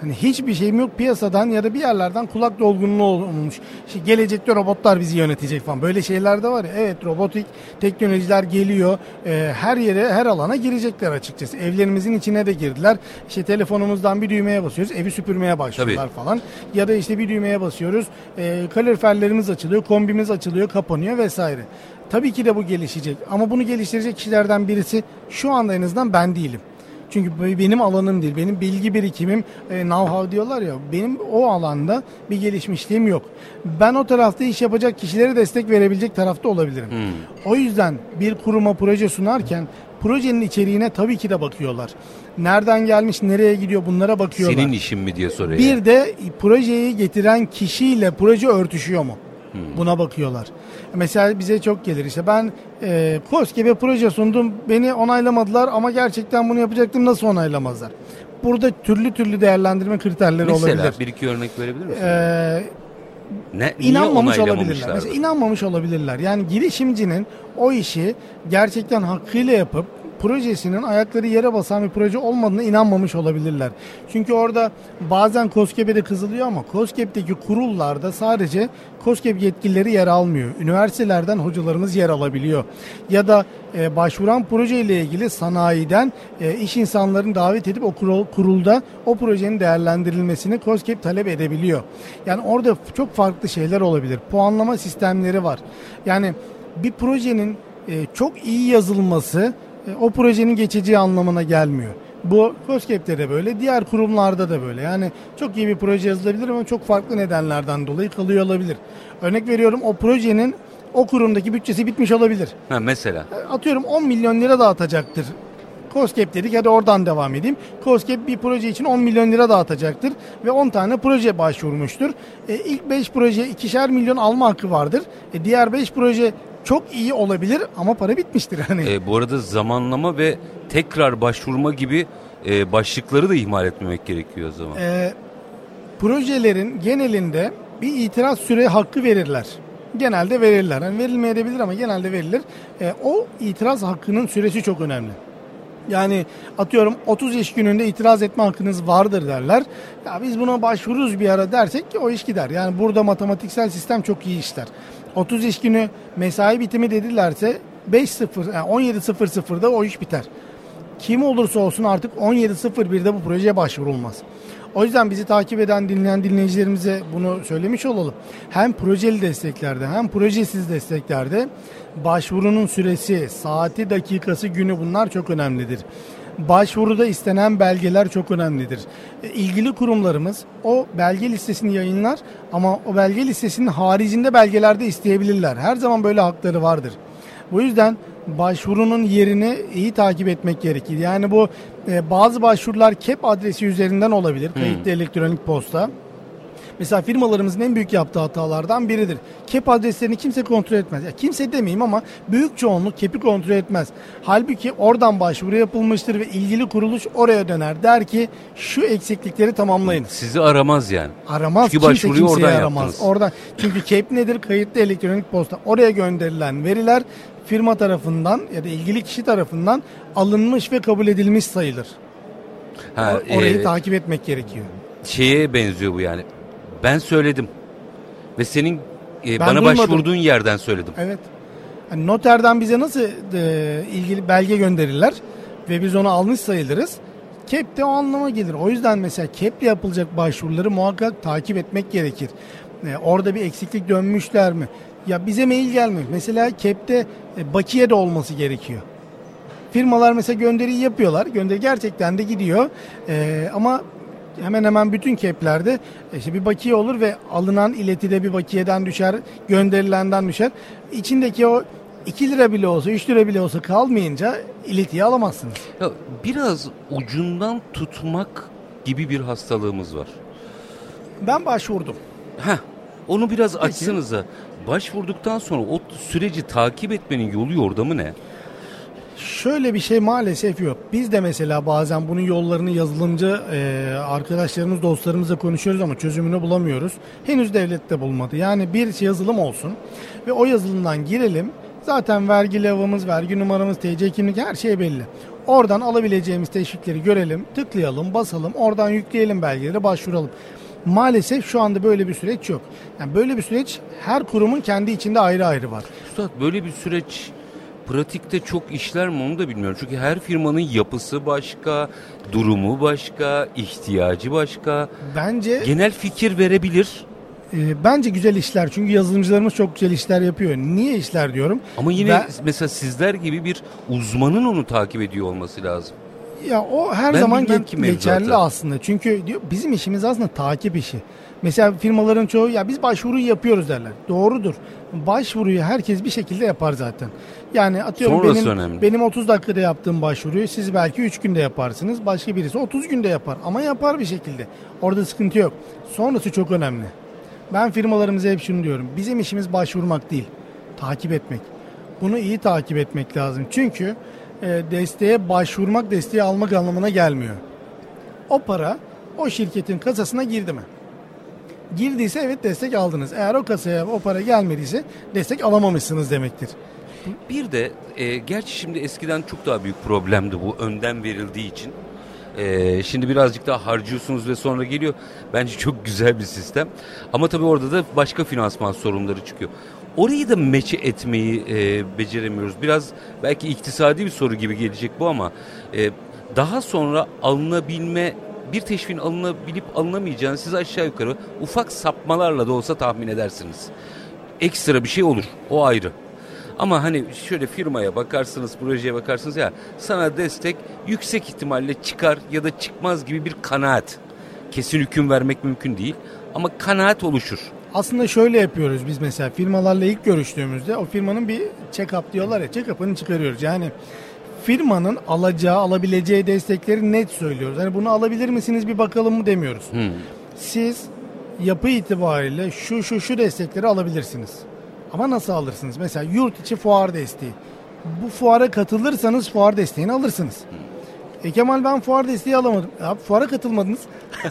Hani hiçbir şeyim yok piyasadan ya da bir yerlerden kulak dolgunluğu olmuş. İşte gelecekte robotlar bizi yönetecek falan. Böyle şeyler de var ya. Evet robotik teknolojiler geliyor. Ee, her yere her alana girecekler açıkçası. Evlerimizin içine de girdiler. İşte telefonumuzdan bir düğmeye basıyoruz. Evi süpürmeye başlıyorlar falan. Ya da işte bir düğmeye basıyoruz. E, kaloriferlerimiz açılıyor. Kombimiz açılıyor. Kapanıyor vesaire. Tabii ki de bu gelişecek. Ama bunu geliştirecek kişilerden birisi şu anda en azından ben değilim. Çünkü bu benim alanım değil. Benim bilgi birikimim, e, know-how diyorlar ya. Benim o alanda bir gelişmişliğim yok. Ben o tarafta iş yapacak kişilere destek verebilecek tarafta olabilirim. O yüzden bir kuruma proje sunarken projenin içeriğine tabii ki de bakıyorlar. Nereden gelmiş, nereye gidiyor bunlara bakıyorlar. Senin işin mi diye soruyor. Bir de projeyi getiren kişiyle proje örtüşüyor mu? Buna bakıyorlar. Mesela bize çok gelir işte ben e, KOSGEB'e proje sundum beni onaylamadılar ama gerçekten bunu yapacaktım nasıl onaylamazlar? burada türlü türlü değerlendirme kriterleri Mesela olabilir. bir iki örnek verebilir misin? Ee, ne, inanmamış olabilirler. Mesela inanmamış olabilirler. Yani girişimcinin o işi gerçekten hakkıyla yapıp projesinin ayakları yere basan bir proje olmadığına inanmamış olabilirler. Çünkü orada bazen COSGAP'e kızılıyor ama COSGAP'teki kurullarda sadece COSGAP yetkilileri yer almıyor. Üniversitelerden hocalarımız yer alabiliyor. Ya da e, başvuran projeyle ilgili sanayiden e, iş insanlarını davet edip o kurul, kurulda o projenin değerlendirilmesini COSGAP talep edebiliyor. Yani orada çok farklı şeyler olabilir. Puanlama sistemleri var. Yani bir projenin e, çok iyi yazılması o projenin geçeceği anlamına gelmiyor. Bu COSGAP'te de böyle, diğer kurumlarda da böyle. Yani çok iyi bir proje yazılabilir ama çok farklı nedenlerden dolayı kalıyor olabilir. Örnek veriyorum o projenin o kurumdaki bütçesi bitmiş olabilir. Ha, mesela. E, Atıyorum 10 milyon lira dağıtacaktır. COSGAP dedik hadi oradan devam edeyim. COSGAP bir proje için 10 milyon lira dağıtacaktır ve 10 tane proje başvurmuştur. E, ilk 5 proje ikişer milyon alma hakkı vardır. E, diğer 5 proje çok iyi olabilir ama para bitmiştir. Hani E, bu arada zamanlama ve tekrar başvurma gibi e, başlıkları da ihmal etmemek gerekiyor o zaman. e, projelerin genelinde bir itiraz süre hakkı verirler. Genelde verirler. Yani verilmeyebilir ama genelde verilir. E, o itiraz hakkının süresi çok önemli. Yani atıyorum 30 iş gününde itiraz etme hakkınız vardır derler. Ya biz buna başvururuz bir ara dersek ki o iş gider. Yani burada matematiksel sistem çok iyi işler. 30 iş günü mesai bitimi dedilerse 5.0 yani 17.00'da o iş biter. Kim olursa olsun artık 17.01'de bu projeye başvurulmaz. O yüzden bizi takip eden dinleyen dinleyicilerimize bunu söylemiş olalım. Hem projeli desteklerde hem projesiz desteklerde başvurunun süresi, saati, dakikası, günü bunlar çok önemlidir. Başvuruda istenen belgeler çok önemlidir. İlgili kurumlarımız o belge listesini yayınlar ama o belge listesinin haricinde belgeler de isteyebilirler. Her zaman böyle hakları vardır. Bu yüzden başvurunun yerini iyi takip etmek gerekir. Yani bu e, bazı başvurular KEP adresi üzerinden olabilir. Kayıtlı elektronik posta. Mesela firmalarımızın en büyük yaptığı hatalardan biridir. KEP adreslerini kimse kontrol etmez. Ya kimse demeyeyim ama büyük çoğunluk KEP'i kontrol etmez. Halbuki oradan başvuru yapılmıştır ve ilgili kuruluş oraya döner. Der ki şu eksiklikleri tamamlayın. Sizi aramaz yani. Aramaz. Çünkü kimse başvuruyu kimseyi oradan aramaz. yaptınız. Oradan. Çünkü KEP nedir? Kayıtlı elektronik posta. Oraya gönderilen veriler firma tarafından ya da ilgili kişi tarafından alınmış ve kabul edilmiş sayılır. Ha, Orayı e, takip etmek gerekiyor. şeye benziyor bu yani. Ben söyledim ve senin e, Ben bana duymadım. başvurduğun yerden söyledim. Evet. Hani noterden bize nasıl e, ilgili belge gönderirler ve biz onu almış sayılırız. KEP de o anlama gelir. O yüzden mesela KEP'le yapılacak başvuruları muhakkak takip etmek gerekir. E, orada bir eksiklik dönmüşler mi? Ya bize mail gelmiyor. Mesela KEP'te e, bakiye de olması gerekiyor. Firmalar mesela gönderiyi yapıyorlar. Gönderi gerçekten de gidiyor. E, ama hemen hemen bütün keplerde işte bir bakiye olur ve alınan iletide bir bakiyeden düşer, gönderilenden düşer. İçindeki o 2 lira bile olsa, 3 lira bile olsa kalmayınca iletiyi alamazsınız. Ya, biraz ucundan tutmak gibi bir hastalığımız var. Ben başvurdum. Heh, onu biraz açsanıza. Başvurduktan sonra o süreci takip etmenin yolu yordamı ne? Şöyle bir şey maalesef yok. Biz de mesela bazen bunun yollarını yazılımcı e, arkadaşlarımız, dostlarımızla konuşuyoruz ama çözümünü bulamıyoruz. Henüz devlet de bulmadı. Yani bir yazılım olsun ve o yazılımdan girelim. Zaten vergi levhamız, vergi numaramız, TC kimlik her şey belli. Oradan alabileceğimiz teşvikleri görelim, tıklayalım, basalım, oradan yükleyelim belgeleri, başvuralım. Maalesef şu anda böyle bir süreç yok. Yani böyle bir süreç her kurumun kendi içinde ayrı ayrı var. Üstad böyle bir süreç pratikte çok işler mi onu da bilmiyorum. Çünkü her firmanın yapısı başka, durumu başka, ihtiyacı başka. Bence Genel fikir verebilir E, bence güzel işler çünkü yazılımcılarımız çok güzel işler yapıyor. Niye işler diyorum? ama yine Ben- mesela sizler gibi bir uzmanın onu takip ediyor olması lazım. Ya o her Ben zaman ge- geçerli aslında. Çünkü diyor, bizim işimiz aslında takip işi. Mesela firmaların çoğu ya biz başvuruyu yapıyoruz derler. Doğrudur. Başvuruyu herkes bir şekilde yapar zaten. Yani atıyorum Sonrası benim önemli. benim 30 dakikada yaptığım başvuruyu siz belki 3 günde yaparsınız. Başka birisi 30 günde yapar ama yapar bir şekilde. Orada sıkıntı yok. Sonrası çok önemli. Ben firmalarımıza hep şunu diyorum. Bizim işimiz başvurmak değil, takip etmek. Bunu iyi takip etmek lazım. Çünkü e, desteğe başvurmak, desteği almak anlamına gelmiyor. O para o şirketin kasasına girdi mi? Girdiyse evet destek aldınız. Eğer o kasaya o para gelmediyse destek alamamışsınız demektir. Bir de e, gerçi şimdi eskiden çok daha büyük problemdi bu önden verildiği için. E, şimdi birazcık daha harcıyorsunuz ve sonra geliyor. Bence çok güzel bir sistem. Ama tabii orada da başka finansman sorunları çıkıyor. Orayı da meçe etmeyi e, beceremiyoruz. Biraz belki iktisadi bir soru gibi gelecek bu ama e, daha sonra alınabilme bir teşviğin alınabilip alınamayacağını siz aşağı yukarı ufak sapmalarla da olsa tahmin edersiniz. Ekstra bir şey olur. O ayrı. Ama hani şöyle firmaya bakarsınız, projeye bakarsınız ya sana destek yüksek ihtimalle çıkar ya da çıkmaz gibi bir kanaat. Kesin hüküm vermek mümkün değil ama kanaat oluşur. Aslında şöyle yapıyoruz biz mesela firmalarla ilk görüştüğümüzde o firmanın bir check-up diyorlar ya check-up'ını çıkarıyoruz. Yani firmanın alacağı, alabileceği destekleri net söylüyoruz. Hani bunu alabilir misiniz bir bakalım mı demiyoruz. Hmm. Siz yapı itibariyle şu şu şu destekleri alabilirsiniz. Ama nasıl alırsınız? Mesela yurt içi fuar desteği. Bu fuara katılırsanız fuar desteğini alırsınız. E Kemal ben fuar desteği alamadım. Abi fuara katılmadınız.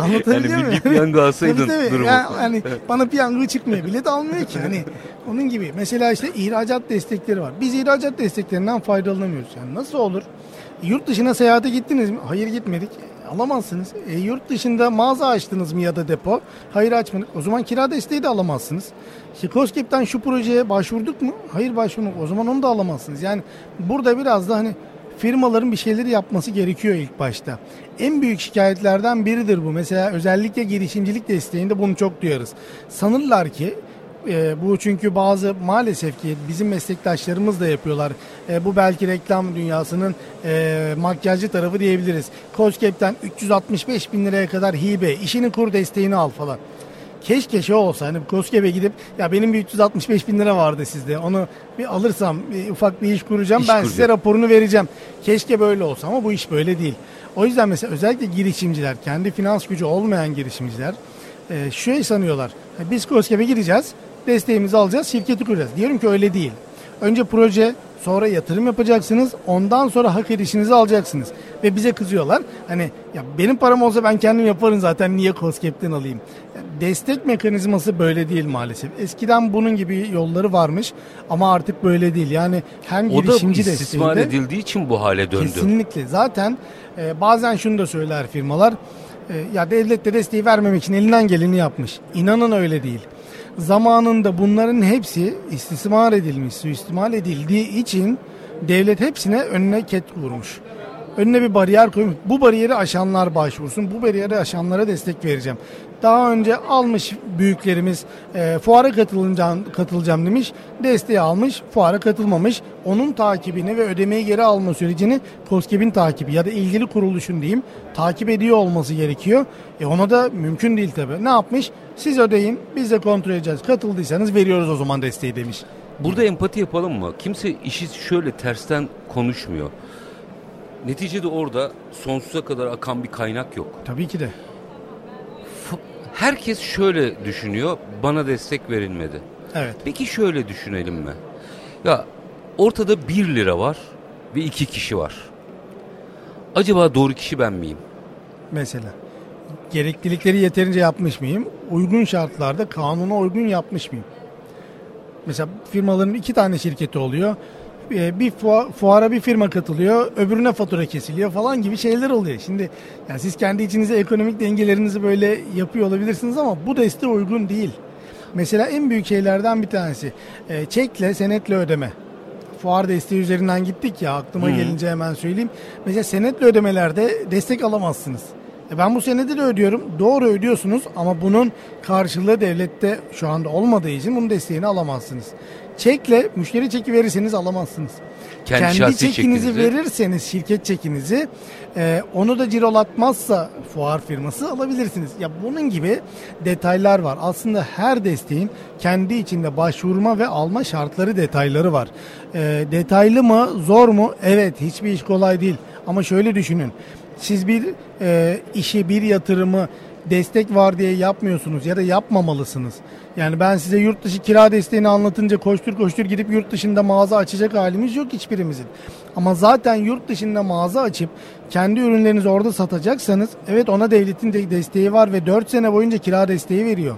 Anlatabiliyor Yani muyum? milli piyango alsaydın Tabii, tabii. durumu. Ya, hani bana piyango çıkmıyor. Bilet almıyor ki. Hani onun gibi. Mesela işte ihracat destekleri var. Biz ihracat desteklerinden faydalanamıyoruz. Yani nasıl olur? Yurt dışına seyahate gittiniz mi? Hayır gitmedik. Alamazsınız. E, yurt dışında mağaza açtınız mı ya da depo? Hayır açmadık. O zaman kira desteği de alamazsınız. COSGAP'ten şu projeye başvurduk mu? Hayır başvurmadık. O zaman onu da alamazsınız. Yani burada biraz da hani firmaların bir şeyleri yapması gerekiyor ilk başta. En büyük şikayetlerden biridir bu. Mesela özellikle girişimcilik desteğinde bunu çok duyarız. Sanırlar ki e, bu çünkü bazı maalesef ki bizim meslektaşlarımız da yapıyorlar. E, bu belki reklam dünyasının e, makyajcı tarafı diyebiliriz. COSGAP'ten 365 bin liraya kadar hibe, işini kur desteğini al falan. Keşke şey olsa hani COSGAP'e gidip ya benim bir 365 bin lira vardı sizde onu bir alırsam bir ufak bir iş kuracağım İş ben kuracak. size raporunu vereceğim. Keşke böyle olsa ama bu iş böyle değil. O yüzden mesela özellikle girişimciler, kendi finans gücü olmayan girişimciler e, şöyle sanıyorlar. Biz COSGAP'e gideceğiz, desteğimizi alacağız, şirketi kuracağız. Diyorum ki öyle değil. Önce proje, sonra yatırım yapacaksınız, ondan sonra hak edişinizi alacaksınız. Ve bize kızıyorlar. Hani ya benim param olsa ben kendim yaparım zaten niye COSGAP'ten alayım? Destek mekanizması böyle değil maalesef. Eskiden bunun gibi yolları varmış ama artık böyle değil. Yani hem O da girişimci istismar desteğinde edildiği için bu hale döndü. Kesinlikle. Zaten e, bazen şunu da söyler firmalar. e, ya devlet de desteği vermemek için elinden geleni yapmış. İnanın öyle değil. Zamanında bunların hepsi istismar edilmiş, suistimal edildiği için devlet hepsine önüne ket vurmuş. Önüne bir bariyer koymuş. Bu bariyeri aşanlar başvursun. Bu bariyeri aşanlara destek vereceğim. Daha önce almış büyüklerimiz e, fuara katılacağım, katılacağım demiş. Desteği almış, fuara katılmamış. Onun takibini ve ödemeyi geri alma sürecini COSGAP'in takibi ya da ilgili kuruluşun diyeyim takip ediyor olması gerekiyor. E ona da mümkün değil tabii. Ne yapmış? Siz ödeyin, biz de kontrol edeceğiz. Katıldıysanız veriyoruz o zaman desteği demiş. Burada empati yapalım mı? Kimse işi şöyle tersten konuşmuyor. Neticede orada sonsuza kadar akan bir kaynak yok. Tabii ki de. Herkes şöyle düşünüyor. Bana destek verilmedi. Evet. Peki şöyle düşünelim mi? Ya ortada 1 lira var ve iki kişi var. Acaba doğru kişi ben miyim? Mesela gereklilikleri yeterince yapmış mıyım? Uygun şartlarda kanuna uygun yapmış mıyım? Mesela firmaların iki tane şirketi oluyor. Ee, Bir fuar- fuara bir firma katılıyor, öbürüne fatura kesiliyor falan gibi şeyler oluyor. Şimdi yani siz kendi içinizde ekonomik dengelerinizi böyle yapıyor olabilirsiniz ama bu desteğe uygun değil. Mesela en büyük şeylerden bir tanesi e, çekle senetle ödeme. Fuar desteği üzerinden gittik ya aklıma gelince hemen söyleyeyim. Mesela senetle ödemelerde destek alamazsınız. E ben bu senedi de ödüyorum. Doğru ödüyorsunuz ama bunun karşılığı devlette şu anda olmadığı için bunun desteğini alamazsınız. Çekle müşteri çeki verirseniz alamazsınız. Kendi Kendi, çekinizi çekinizi- verirseniz şirket çekinizi e, onu da cirolatmazsa fuar firması alabilirsiniz. Ya bunun gibi detaylar var. Aslında her desteğin kendi içinde başvurma ve alma şartları detayları var. E, detaylı mı zor mu? Evet hiçbir iş kolay değil. Ama şöyle düşünün. Siz bir e, işi bir yatırımı destek var diye yapmıyorsunuz ya da yapmamalısınız. Yani ben size yurt dışı kira desteğini anlatınca koştur koştur gidip yurt dışında mağaza açacak halimiz yok hiçbirimizin. Ama zaten yurt dışında mağaza açıp kendi ürünlerinizi orada satacaksanız evet ona devletin de desteği var ve 4 sene boyunca kira desteği veriyor.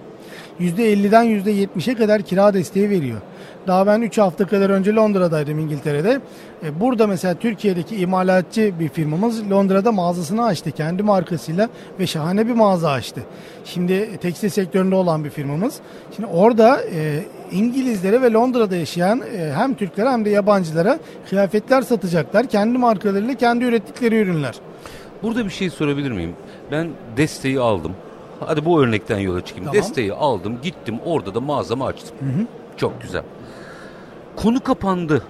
%50'den %70'e kadar kira desteği veriyor. Daha ben 3 hafta kadar önce Londra'daydım İngiltere'de. E, burada mesela Türkiye'deki imalatçı bir firmamız Londra'da mağazasını açtı kendi markasıyla ve şahane bir mağaza açtı. Şimdi tekstil sektöründe olan bir firmamız. Şimdi orada e, İngilizlere ve Londra'da yaşayan e, hem Türklere hem de yabancılara kıyafetler satacaklar. Kendi markalarıyla kendi ürettikleri ürünler. Burada bir şey sorabilir miyim? Ben desteği aldım. Hadi bu örnekten yola çıkayım. Tamam. Desteği aldım, gittim orada da mağazamı açtım. Çok güzel. Konu kapandı.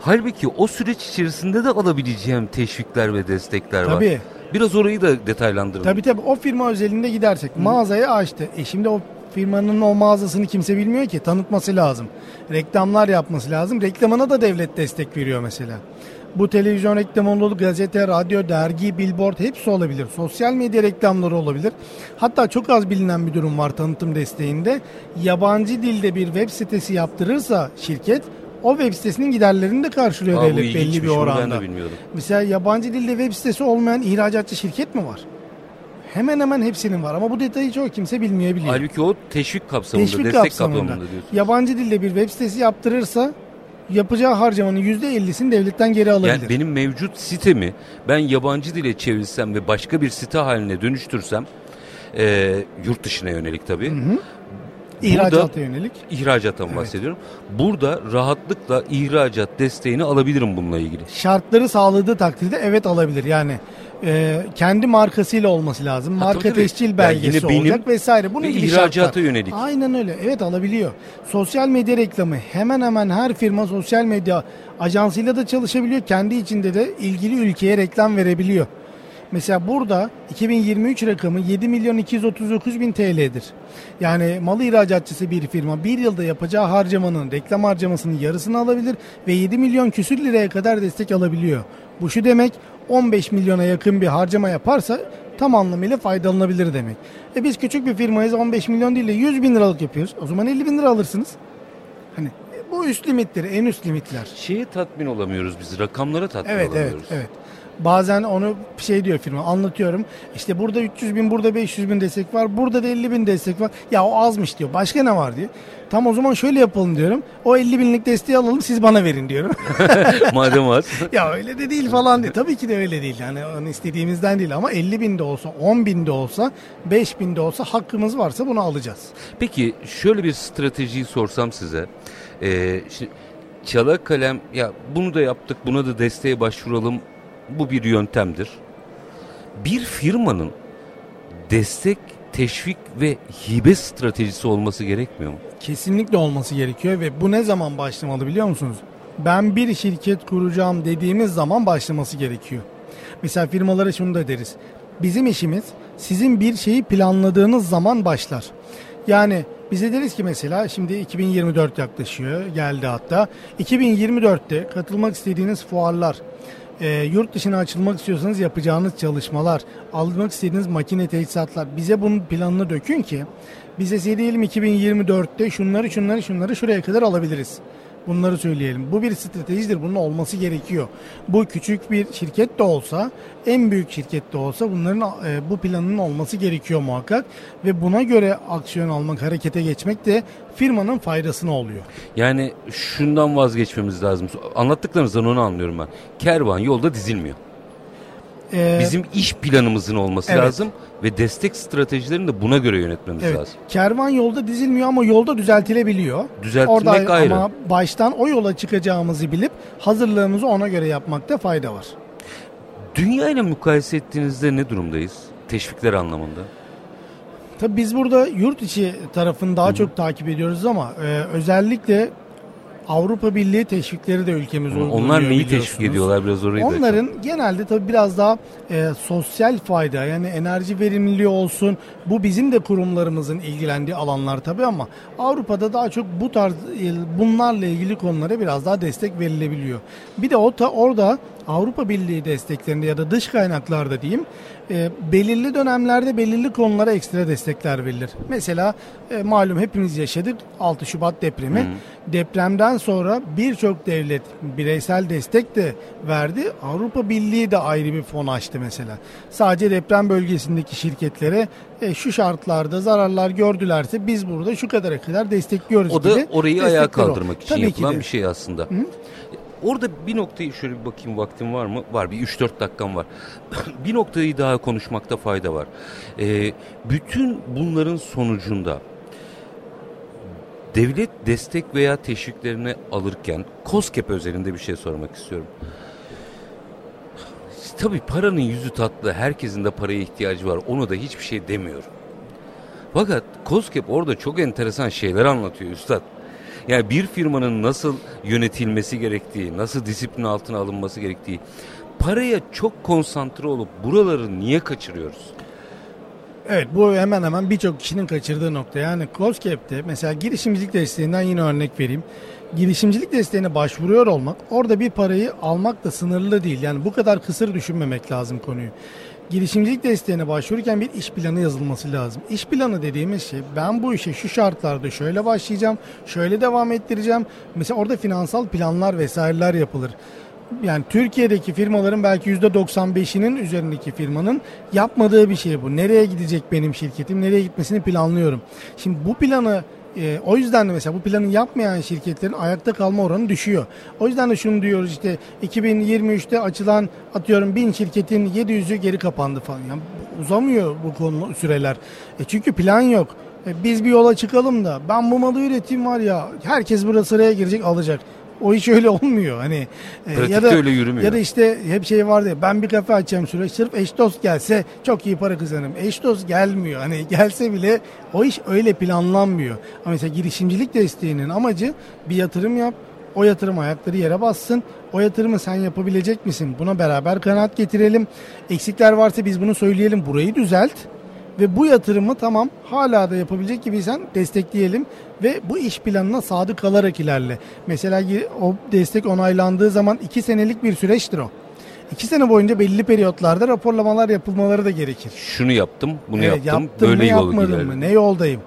Halbuki o süreç içerisinde de alabileceğim teşvikler ve destekler var. Tabii. Biraz orayı da detaylandırın. Tabii tabii o firma özelinde gidersek mağazayı açtı. E şimdi o firmanın o mağazasını kimse bilmiyor ki tanıtması lazım. Reklamlar yapması lazım. Reklamına da devlet destek veriyor mesela. Bu televizyon reklamı olur, gazete, radyo, dergi, billboard hepsi olabilir. Sosyal medya reklamları olabilir. Hatta çok az bilinen bir durum var tanıtım desteğinde. Yabancı dilde bir web sitesi yaptırırsa şirket o web sitesinin giderlerini de karşılıyor Aa, devlet belli bir oranda. Mesela yabancı dilde web sitesi olmayan ihracatçı şirket mi var? Hemen hemen hepsinin var ama bu detayı çoğu kimse bilmeyebiliyor. Halbuki o teşvik kapsamında, Teşvik destek kapsamında. kapsamında diyorsun. Yabancı dilde bir web sitesi yaptırırsa yapacağı harcamanın %50'sini devletten geri alabilir. Yani benim mevcut sitemi ben yabancı dile çevirsem ve başka bir site haline dönüştürsem e, yurt dışına yönelik tabii. İhracata yönelik. İhracattan bahsediyorum. Burada rahatlıkla ihracat desteğini alabilirim bununla ilgili. Şartları sağladığı takdirde evet alabilir. Yani e, kendi markasıyla olması lazım. Ha, Marka tabii, tescil Yani belgesi benim olacak vesaire. Bunun ve gibi ihracata şartlar. yönelik. Aynen öyle. Evet alabiliyor. Sosyal medya reklamı hemen hemen her firma sosyal medya ajansıyla da çalışabiliyor. Kendi içinde de ilgili ülkeye reklam verebiliyor. Mesela burada 2023 rakamı 7 milyon 239 bin TL'dir. Yani malı ihracatçısı bir firma bir yılda yapacağı harcamanın reklam harcamasının yarısını alabilir ve 7 milyon küsür liraya kadar destek alabiliyor. Bu şu demek 15 milyona yakın bir harcama yaparsa tam anlamıyla faydalanabilir demek. E biz küçük bir firmayız 15 milyon değil de 100 bin liralık yapıyoruz. O zaman 50 bin lira alırsınız. Hani e, bu üst limittir, en üst limitler. Şeye tatmin olamıyoruz biz, rakamlara tatmin Evet evet olamıyoruz. evet. Bazen onu şey diyor firma anlatıyorum. İşte burada 300 bin burada 500 bin destek var. Burada da 50 bin destek var. Ya o azmış diyor. Başka ne var diyor. Tam o zaman şöyle yapalım diyorum. O 50 binlik desteği alalım siz bana verin diyorum. Madem az. ya öyle de değil falan diye. Tabii ki de öyle değil. Yani onu istediğimizden değil ama 50 bin de olsa 10 bin de olsa 5 bin de olsa hakkımız varsa bunu alacağız. Peki şöyle bir stratejiyi sorsam size. Ee, şimdi çala kalem ya bunu da yaptık buna da desteğe başvuralım bu bir yöntemdir. Bir firmanın destek, teşvik ve hibe stratejisi olması gerekmiyor mu? Kesinlikle olması gerekiyor ve bu ne zaman başlamalı biliyor musunuz? Ben bir şirket kuracağım dediğimiz zaman başlaması gerekiyor. Mesela firmalara şunu da deriz. Bizim işimiz sizin bir şeyi planladığınız zaman başlar. Yani bize deriz ki mesela şimdi 2024 yaklaşıyor geldi hatta. 2024'te katılmak istediğiniz fuarlar, e, yurt dışına açılmak istiyorsanız yapacağınız çalışmalar, almak istediğiniz makine teçhizatlar bize bunun planını dökün ki bize diyelim 2024'te şunları şunları şunları şuraya kadar alabiliriz. Bunları söyleyelim. Bu bir stratejidir. Bunun olması gerekiyor. Bu küçük bir şirket de olsa, en büyük şirket de olsa bunların e, bu planının olması gerekiyor muhakkak ve buna göre aksiyon almak, harekete geçmek de firmanın faydasına oluyor. Yani şundan vazgeçmemiz lazım. Anlattıklarınızdan onu anlıyorum ben. Kervan yolda dizilmiyor. Ee, Bizim iş planımızın olması Evet. lazım ve destek stratejilerini de buna göre yönetmemiz Evet. lazım. Kervan yolda dizilmiyor ama yolda düzeltilebiliyor. Düzeltmek Orada ayrı. ama baştan o yola çıkacağımızı bilip hazırlığımızı ona göre yapmakta fayda var. Dünya ile mukayese ettiğinizde ne durumdayız? Teşvikler anlamında. Tabii biz burada yurt içi tarafını daha çok takip ediyoruz ama e, özellikle Avrupa Birliği teşvikleri de ülkemiz uyguluyor Onlar neyi teşvik ediyorlar biraz orayı da. Onların genelde tabii biraz daha e, sosyal fayda yani enerji verimliliği olsun bu bizim de kurumlarımızın ilgilendiği alanlar tabii ama Avrupa'da daha çok bu tarz e, bunlarla ilgili konulara biraz daha destek verilebiliyor. Bir de o ta, orada Avrupa Birliği desteklerinde ya da dış kaynaklarda diyeyim e, belirli dönemlerde belirli konulara ekstra destekler verilir. Mesela e, malum hepimiz yaşadık 6 Şubat depremi. Hı. Depremden sonra birçok devlet bireysel destek de verdi. Avrupa Birliği de ayrı bir fon açtı mesela. Sadece deprem bölgesindeki şirketlere e, şu şartlarda zararlar gördülerse biz burada şu kadar kadar destekliyoruz O da orayı ayağa kaldırmak o. için Tabii yapılan bir şey aslında. Hı? Orada bir noktayı şöyle bir bakayım vaktim var mı? Var bir 3-4 dakikam var. bir noktayı daha konuşmakta fayda var. Ee, bütün bunların sonucunda devlet destek veya teşviklerini alırken COSGAP özelinde bir şey sormak istiyorum. Tabii paranın yüzü tatlı, herkesin de paraya ihtiyacı var. Onu da hiçbir şey demiyorum. Fakat COSGAP orada çok enteresan şeyler anlatıyor üstad. Yani bir firmanın nasıl yönetilmesi gerektiği, nasıl disiplin altına alınması gerektiği. Paraya çok konsantre olup buraları niye kaçırıyoruz? Evet bu hemen hemen birçok kişinin kaçırdığı nokta. Yani COSGAP'te mesela girişimcilik desteğinden yine örnek vereyim. Girişimcilik desteğine başvuruyor olmak orada bir parayı almak da sınırlı değil. Yani bu kadar kısır düşünmemek lazım konuyu girişimcilik desteğine başvururken bir iş planı yazılması lazım. İş planı dediğimiz şey ben bu işe şu şartlarda şöyle başlayacağım, şöyle devam ettireceğim. Mesela orada finansal planlar vesaireler yapılır. Yani Türkiye'deki firmaların belki %95'inin üzerindeki firmanın yapmadığı bir şey bu. Nereye gidecek benim şirketim, nereye gitmesini planlıyorum. Şimdi bu planı e, o yüzden de mesela bu planı yapmayan şirketlerin ayakta kalma oranı düşüyor. O yüzden de şunu diyoruz işte 2023'te açılan atıyorum 1000 şirketin 700'ü geri kapandı falan. Yani uzamıyor bu konu süreler. E çünkü plan yok. E, biz bir yola çıkalım da ben bu malı üreteyim var ya herkes burada sıraya girecek alacak. O iş öyle olmuyor. Hani e, ya da öyle yürümüyor. Ya da işte hep şey vardı ya ben bir kafe açacağım süreç sırf eş dost gelse çok iyi para kazanırım. Eş dost gelmiyor. Hani gelse bile o iş öyle planlanmıyor. Ama mesela girişimcilik desteğinin amacı bir yatırım yap. O yatırım ayakları yere bassın. O yatırımı sen yapabilecek misin? Buna beraber kanaat getirelim. Eksikler varsa biz bunu söyleyelim. Burayı düzelt ve bu yatırımı tamam hala da yapabilecek gibiysen destekleyelim ve bu iş planına sadık kalarak ilerle. Mesela o destek onaylandığı zaman iki senelik bir süreçtir o. İki sene boyunca belli periyotlarda raporlamalar yapılmaları da gerekir. Şunu yaptım, bunu evet, yaptım, yaptım böyle yol yapmadım mı, ne yoldayım.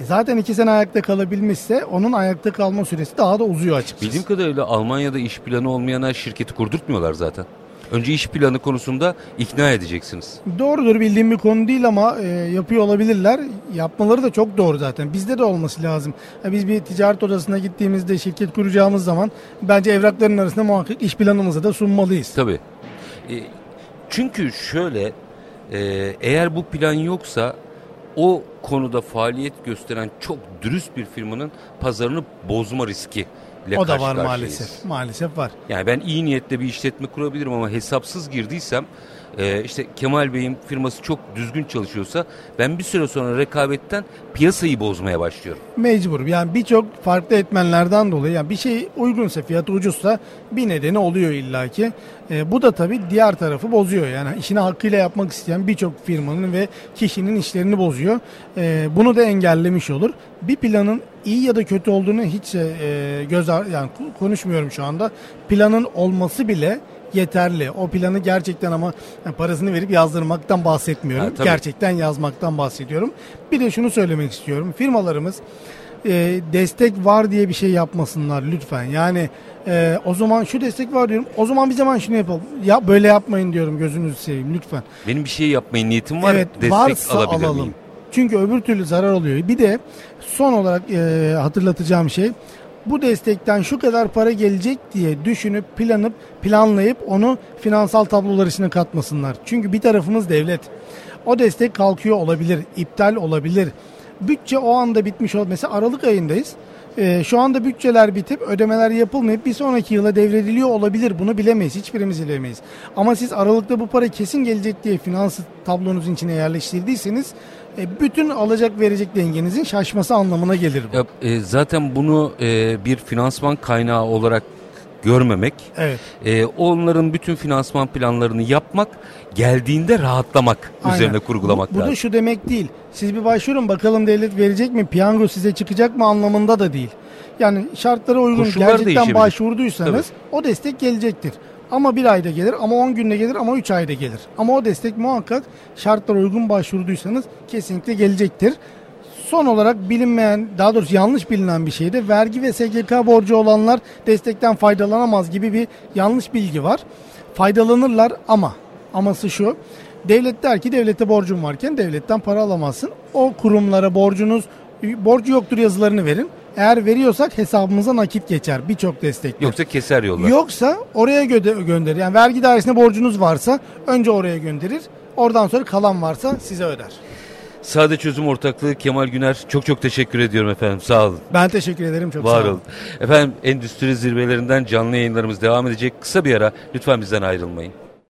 E zaten iki sene ayakta kalabilmişse onun ayakta kalma süresi daha da uzuyor açıkçası. Bildiğim kadarıyla Almanya'da iş planı olmayana şirketi kurdurtmuyorlar zaten. Önce iş planı konusunda ikna edeceksiniz. Doğrudur bildiğim bir konu değil ama e, yapıyor olabilirler. Yapmaları da çok doğru zaten. Bizde de olması lazım. Ya biz bir ticaret odasına gittiğimizde şirket kuracağımız zaman bence evrakların arasında muhakkak iş planımızı da sunmalıyız. Tabii. E, çünkü şöyle e, eğer bu plan yoksa o konuda faaliyet gösteren çok dürüst bir firmanın pazarını bozma riski ile O da var maalesef. Maalesef var. Yani ben iyi niyetle bir işletme kurabilirim ama hesapsız girdiysem e, işte Kemal Bey'in firması çok düzgün çalışıyorsa ben bir süre sonra rekabetten piyasayı bozmaya başlıyorum. Mecbur. Yani birçok farklı etmenlerden dolayı yani bir şey uygunsa fiyatı ucuzsa bir nedeni oluyor illaki. E, bu da tabii diğer tarafı bozuyor. Yani işini hakkıyla yapmak isteyen birçok firmanın ve kişinin işlerini bozuyor. E, bunu da engellemiş olur. Bir planın iyi ya da kötü olduğunu hiç e, göz yani konuşmuyorum şu anda. Planın olması bile yeterli. O planı gerçekten ama parasını verip yazdırmaktan bahsetmiyorum. Ha, gerçekten yazmaktan bahsediyorum. Bir de şunu söylemek istiyorum. Firmalarımız e, destek var diye bir şey yapmasınlar lütfen. Yani e, o zaman şu destek var diyorum. O zaman bir zaman şunu yapalım. Ya böyle yapmayın diyorum gözünüzü seveyim lütfen. Benim bir şey yapmayın niyetim var. Evet, destek varsa alabilir alalım. Miyim? Çünkü öbür türlü zarar oluyor. Bir de son olarak e, hatırlatacağım şey bu destekten şu kadar para gelecek diye düşünüp planıp planlayıp onu finansal tablolar içine katmasınlar. Çünkü bir tarafımız devlet. O destek kalkıyor olabilir, iptal olabilir. Bütçe o anda bitmiş ol. Mesela Aralık ayındayız. Ee, şu anda bütçeler bitip ödemeler yapılmayıp bir sonraki yıla devrediliyor olabilir. Bunu bilemeyiz. Hiçbirimiz bilemeyiz. Ama siz Aralık'ta bu para kesin gelecek diye finans tablonuzun içine yerleştirdiyseniz e, bütün alacak verecek dengenizin şaşması anlamına gelir bu. Ya, e, zaten bunu e, bir finansman kaynağı olarak görmemek, evet. e, onların bütün finansman planlarını yapmak, geldiğinde rahatlamak Aynen. üzerine kurgulamak bu, bu lazım. Bu da şu demek değil. Siz bir başvurun bakalım devlet verecek mi, piyango size çıkacak mı anlamında da değil. Yani şartlara uygun Koşullar gerçekten başvurduysanız Tabii. o destek gelecektir. Ama bir ayda gelir, ama 10 günde gelir, ama 3 ayda gelir. Ama o destek muhakkak şartlara uygun başvurduysanız kesinlikle gelecektir. Son olarak bilinmeyen, daha doğrusu yanlış bilinen bir şey de vergi ve SGK borcu olanlar destekten faydalanamaz gibi bir yanlış bilgi var. Faydalanırlar ama, aması şu, devlet der ki devlete borcun varken devletten para alamazsın. O kurumlara borcunuz, borcu yoktur yazılarını verin. Eğer veriyorsak hesabımıza nakit geçer birçok destek. Yoksa keser yollar. Yoksa oraya gö- gönderir. Yani vergi dairesine borcunuz varsa önce oraya gönderir. Oradan sonra kalan varsa size öder. Sade Çözüm Ortaklığı Kemal Güner çok çok teşekkür ediyorum efendim. Sağ olun. Ben teşekkür ederim çok Var sağ olun. olun. Efendim endüstri zirvelerinden canlı yayınlarımız devam edecek. Kısa bir ara lütfen bizden ayrılmayın.